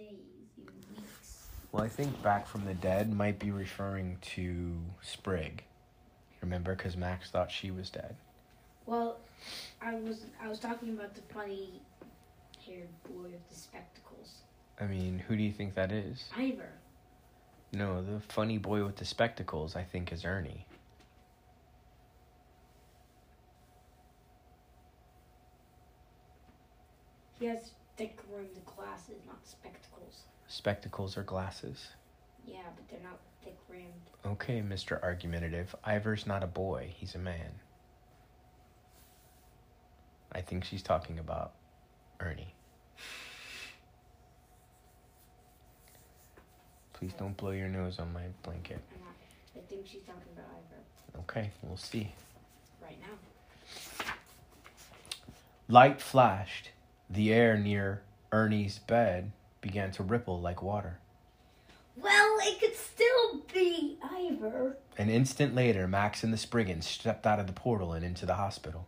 days, even weeks. Well, I think back from the dead might be referring to Sprig. Remember, because Max thought she was dead. Well, I was I was talking about the funny haired boy with the spectacles. I mean, who do you think that is? Ivor. No, the funny boy with the spectacles, I think, is Ernie. He has thick rimmed glasses, not spectacles. Spectacles or glasses? Yeah, but they're not thick rimmed. Okay, Mr. Argumentative. Ivor's not a boy, he's a man. I think she's talking about Ernie. Please don't blow your nose on my blanket. I'm not. I think she's talking about Ivor Okay, we'll see. right now. Light flashed. The air near Ernie's bed began to ripple like water. Well, it could still be Ivor. An instant later, Max and the Spriggans stepped out of the portal and into the hospital.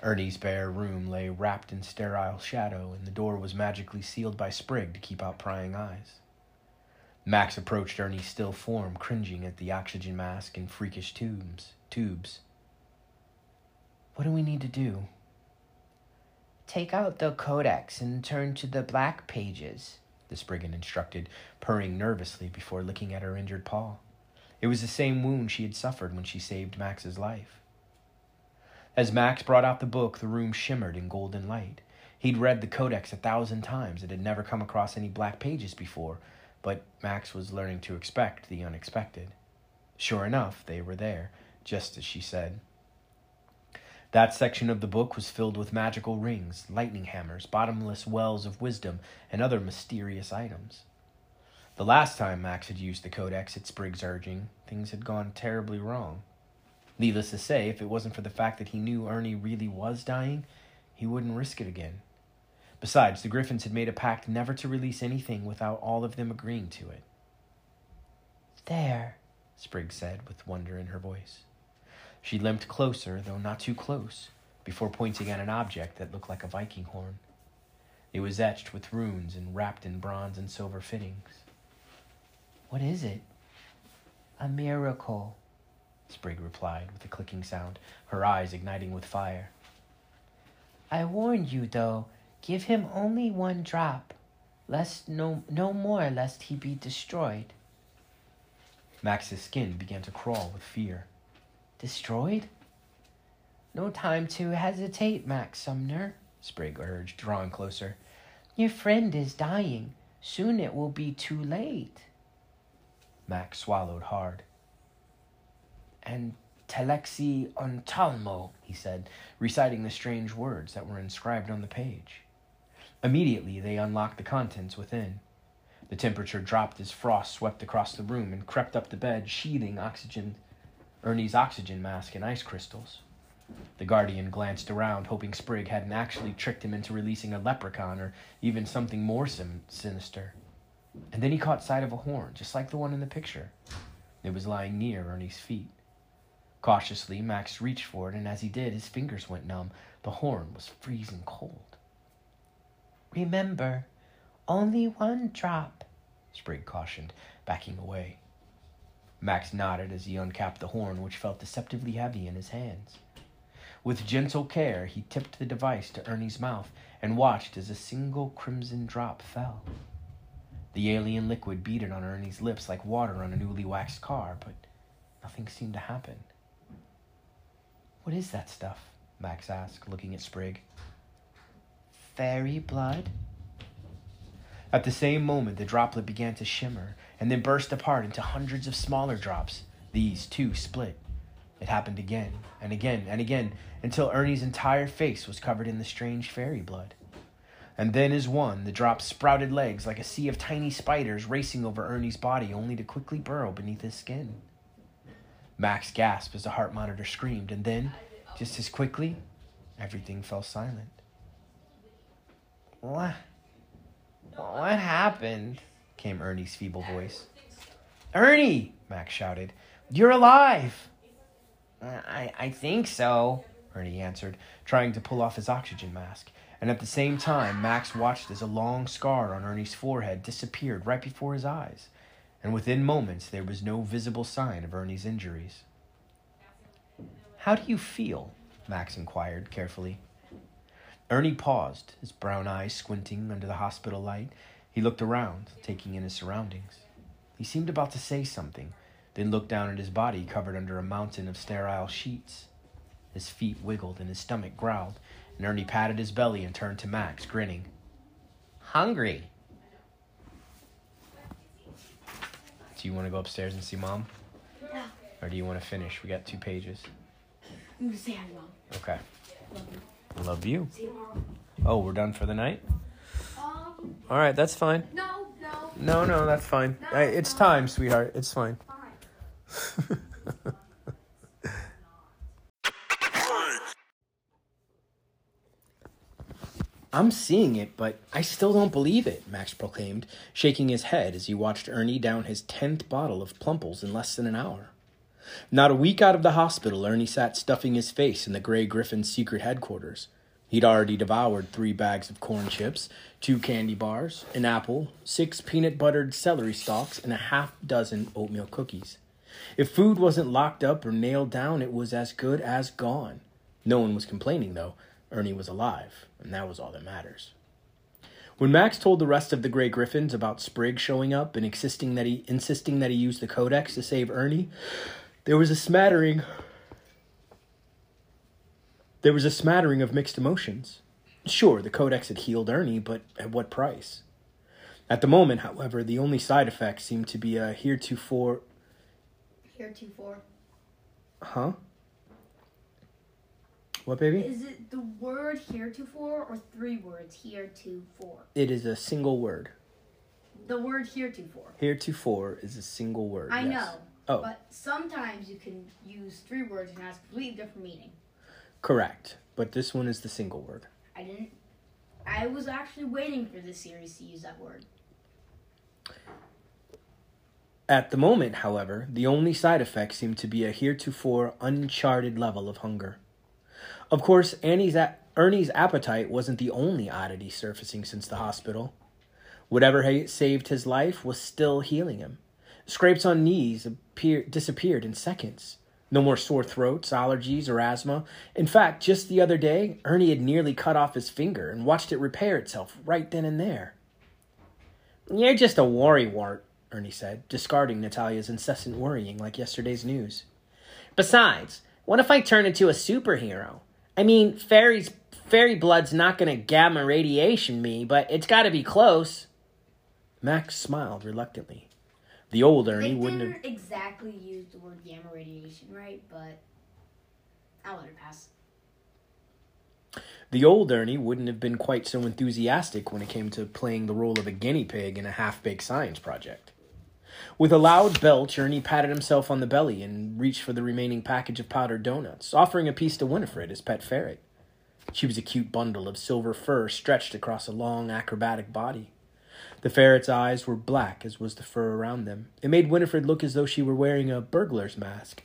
Ernie's bare room lay wrapped in sterile shadow, and the door was magically sealed by Sprig to keep out prying eyes. Max approached Ernie's still form, cringing at the oxygen mask and freakish tubes. Tubes. What do we need to do? Take out the codex and turn to the black pages, the Spriggan instructed, purring nervously before looking at her injured paw. It was the same wound she had suffered when she saved Max's life. As Max brought out the book, the room shimmered in golden light. He'd read the codex a thousand times and had never come across any black pages before, but Max was learning to expect the unexpected. Sure enough, they were there, just as she said. That section of the book was filled with magical rings, lightning hammers, bottomless wells of wisdom, and other mysterious items. The last time Max had used the codex at Sprig's urging, things had gone terribly wrong. Needless to say, if it wasn't for the fact that he knew Ernie really was dying, he wouldn't risk it again. Besides, the Griffins had made a pact never to release anything without all of them agreeing to it. There, Sprig said with wonder in her voice. She limped closer, though not too close, before pointing at an object that looked like a Viking horn. It was etched with runes and wrapped in bronze and silver fittings. What is it? A miracle, Sprig replied with a clicking sound, her eyes igniting with fire. I warned you, though, give him only one drop, lest no, no more lest he be destroyed. Max's skin began to crawl with fear. Destroyed? No time to hesitate, Max Sumner, Sprig urged, drawing closer. Your friend is dying. Soon it will be too late. Max swallowed hard. And telexi ontalmo, he said, reciting the strange words that were inscribed on the page. Immediately they unlocked the contents within. The temperature dropped as frost swept across the room and crept up the bed, sheathing oxygen Ernie's oxygen mask and ice crystals. The Guardian glanced around, hoping Sprig hadn't actually tricked him into releasing a leprechaun or even something more sim- sinister. And then he caught sight of a horn, just like the one in the picture. It was lying near Ernie's feet. Cautiously, Max reached for it, and as he did, his fingers went numb. The horn was freezing cold. Remember, only one drop, Sprig cautioned, backing away. Max nodded as he uncapped the horn, which felt deceptively heavy in his hands. With gentle care, he tipped the device to Ernie's mouth and watched as a single crimson drop fell. The alien liquid beaded on Ernie's lips like water on a newly waxed car, but nothing seemed to happen. What is that stuff? Max asked, looking at Sprig. Fairy blood? At the same moment, the droplet began to shimmer and then burst apart into hundreds of smaller drops. These, too, split. It happened again and again and again until Ernie's entire face was covered in the strange fairy blood. And then, as one, the drops sprouted legs like a sea of tiny spiders racing over Ernie's body, only to quickly burrow beneath his skin. Max gasped as the heart monitor screamed, and then, just as quickly, everything fell silent. What? What happened? came Ernie's feeble voice. Ernie! Max shouted. You're alive! I, I think so, Ernie answered, trying to pull off his oxygen mask. And at the same time, Max watched as a long scar on Ernie's forehead disappeared right before his eyes, and within moments there was no visible sign of Ernie's injuries. How do you feel? Max inquired carefully. Ernie paused, his brown eyes squinting under the hospital light. He looked around, taking in his surroundings. He seemed about to say something, then looked down at his body covered under a mountain of sterile sheets. His feet wiggled and his stomach growled, and Ernie patted his belly and turned to Max, grinning. Hungry. Do you want to go upstairs and see mom? Yeah. Or do you want to finish? We got two pages. I'm gonna say hi, mom. Okay. Love you. See you tomorrow. Oh, we're done for the night? Um, All right, that's fine. no, no, No, no, that's fine. No, I, it's no. time, sweetheart. It's fine. fine. I'm seeing it, but I still don't believe it, Max proclaimed, shaking his head as he watched Ernie down his tenth bottle of Plumples in less than an hour. Not a week out of the hospital, Ernie sat stuffing his face in the Grey Griffin's secret headquarters. He'd already devoured three bags of corn chips, two candy bars, an apple, six peanut buttered celery stalks, and a half dozen oatmeal cookies. If food wasn't locked up or nailed down, it was as good as gone. No one was complaining, though. Ernie was alive, and that was all that matters. When Max told the rest of the Grey Griffins about Sprig showing up and insisting that he insisting that he use the Codex to save Ernie, there was a smattering there was a smattering of mixed emotions. Sure, the Codex had healed Ernie, but at what price? At the moment, however, the only side effect seemed to be a heretofore Heretofore. huh? What baby? Is it the word heretofore or three words heretofore? It is a single word. The word heretofore. Heretofore is a single word. I yes. know. Oh. But sometimes you can use three words and it has a completely different meaning. Correct. But this one is the single word. I didn't. I was actually waiting for this series to use that word. At the moment, however, the only side effect seemed to be a heretofore uncharted level of hunger. Of course, Annie's a- Ernie's appetite wasn't the only oddity surfacing since the hospital. Whatever had saved his life was still healing him. Scrapes on knees appear- disappeared in seconds. No more sore throats, allergies, or asthma. In fact, just the other day, Ernie had nearly cut off his finger and watched it repair itself right then and there. You're just a worrywart, Ernie said, discarding Natalia's incessant worrying like yesterday's news. Besides, what if I turn into a superhero? I mean, fairies, fairy blood's not gonna gamma radiation me, but it's gotta be close. Max smiled reluctantly. The old Ernie they wouldn't didn't have. exactly use the word gamma radiation, right? But I'll let it pass. The old Ernie wouldn't have been quite so enthusiastic when it came to playing the role of a guinea pig in a half baked science project. With a loud belch, Ernie patted himself on the belly and reached for the remaining package of powdered donuts, offering a piece to Winifred, his pet ferret. She was a cute bundle of silver fur stretched across a long, acrobatic body. The ferret's eyes were black, as was the fur around them. It made Winifred look as though she were wearing a burglar's mask.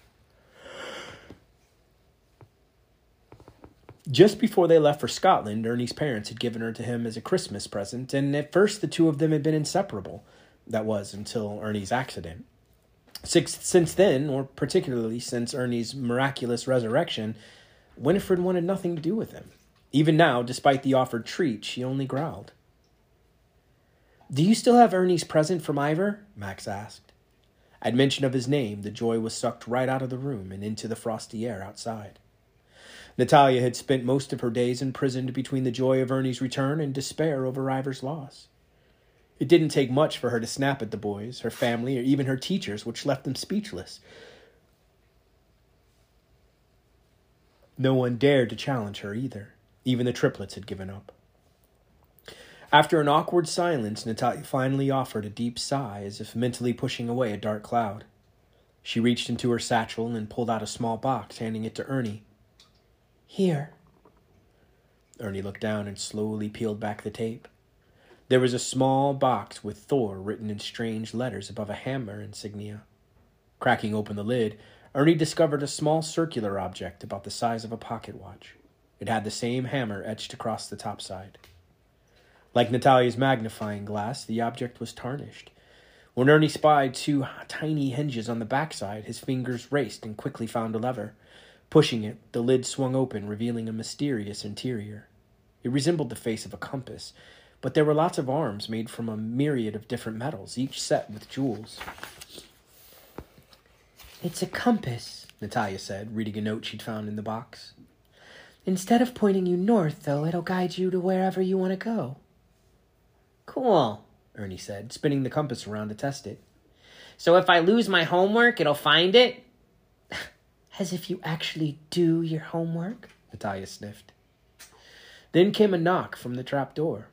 Just before they left for Scotland, Ernie's parents had given her to him as a Christmas present, and at first the two of them had been inseparable. That was until Ernie's accident. Six, since then, or particularly since Ernie's miraculous resurrection, Winifred wanted nothing to do with him. Even now, despite the offered treat, she only growled. Do you still have Ernie's present from Ivor? Max asked. At mention of his name, the joy was sucked right out of the room and into the frosty air outside. Natalia had spent most of her days imprisoned between the joy of Ernie's return and despair over Ivor's loss. It didn't take much for her to snap at the boys, her family, or even her teachers, which left them speechless. No one dared to challenge her either. Even the triplets had given up. After an awkward silence, Natalia finally offered a deep sigh as if mentally pushing away a dark cloud. She reached into her satchel and pulled out a small box, handing it to Ernie. Here. Ernie looked down and slowly peeled back the tape. There was a small box with Thor written in strange letters above a hammer insignia. Cracking open the lid, Ernie discovered a small circular object about the size of a pocket watch. It had the same hammer etched across the top side. Like Natalia's magnifying glass, the object was tarnished. When Ernie spied two tiny hinges on the backside, his fingers raced and quickly found a lever. Pushing it, the lid swung open, revealing a mysterious interior. It resembled the face of a compass, but there were lots of arms made from a myriad of different metals, each set with jewels. It's a compass, Natalia said, reading a note she'd found in the box. Instead of pointing you north, though, it'll guide you to wherever you want to go. Cool, Ernie said, spinning the compass around to test it. So if I lose my homework, it'll find it? As if you actually do your homework, Natalia sniffed. Then came a knock from the trap door.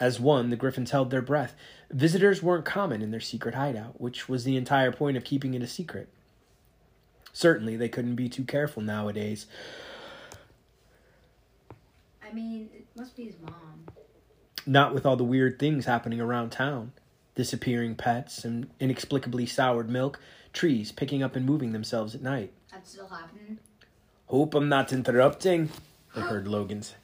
As one, the griffins held their breath. Visitors weren't common in their secret hideout, which was the entire point of keeping it a secret. Certainly, they couldn't be too careful nowadays. I mean, it must be his mom. Not with all the weird things happening around town disappearing pets and inexplicably soured milk, trees picking up and moving themselves at night. That's still happening. Hope I'm not interrupting. They heard Logan's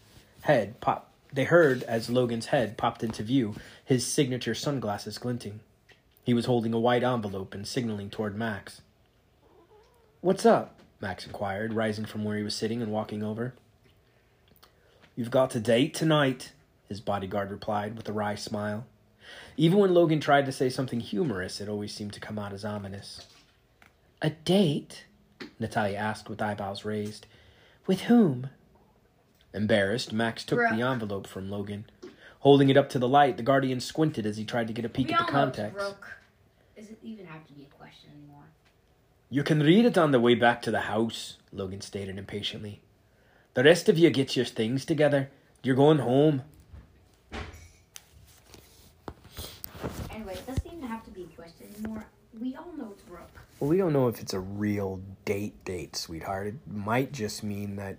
head pop. They heard as Logan's head popped into view, his signature sunglasses glinting. He was holding a white envelope and signaling toward Max. What's up? Max inquired, rising from where he was sitting and walking over. You've got a date tonight, his bodyguard replied with a wry smile. Even when Logan tried to say something humorous, it always seemed to come out as ominous. A date? Natalia asked with eyebrows raised. With whom? Embarrassed, Max took Brooke. the envelope from Logan. Holding it up to the light, the Guardian squinted as he tried to get a peek we at the know it's context. Brooke. Does it even have to be a question anymore? You can read it on the way back to the house, Logan stated impatiently. The rest of you get your things together. You're going home. Anyway, it doesn't even have to be a question anymore. We all know it's Brooke. Well, we don't know if it's a real date date, sweetheart. It might just mean that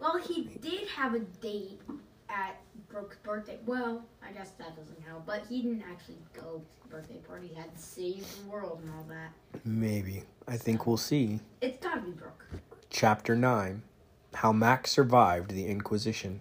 Well, he did have a date at Brooke's birthday. Well, I guess that doesn't count. But he didn't actually go to the birthday party. He had to save the world and all that. maybe. I think we'll see. It's gotta be Brooke. Chapter 9 How Max Survived the Inquisition.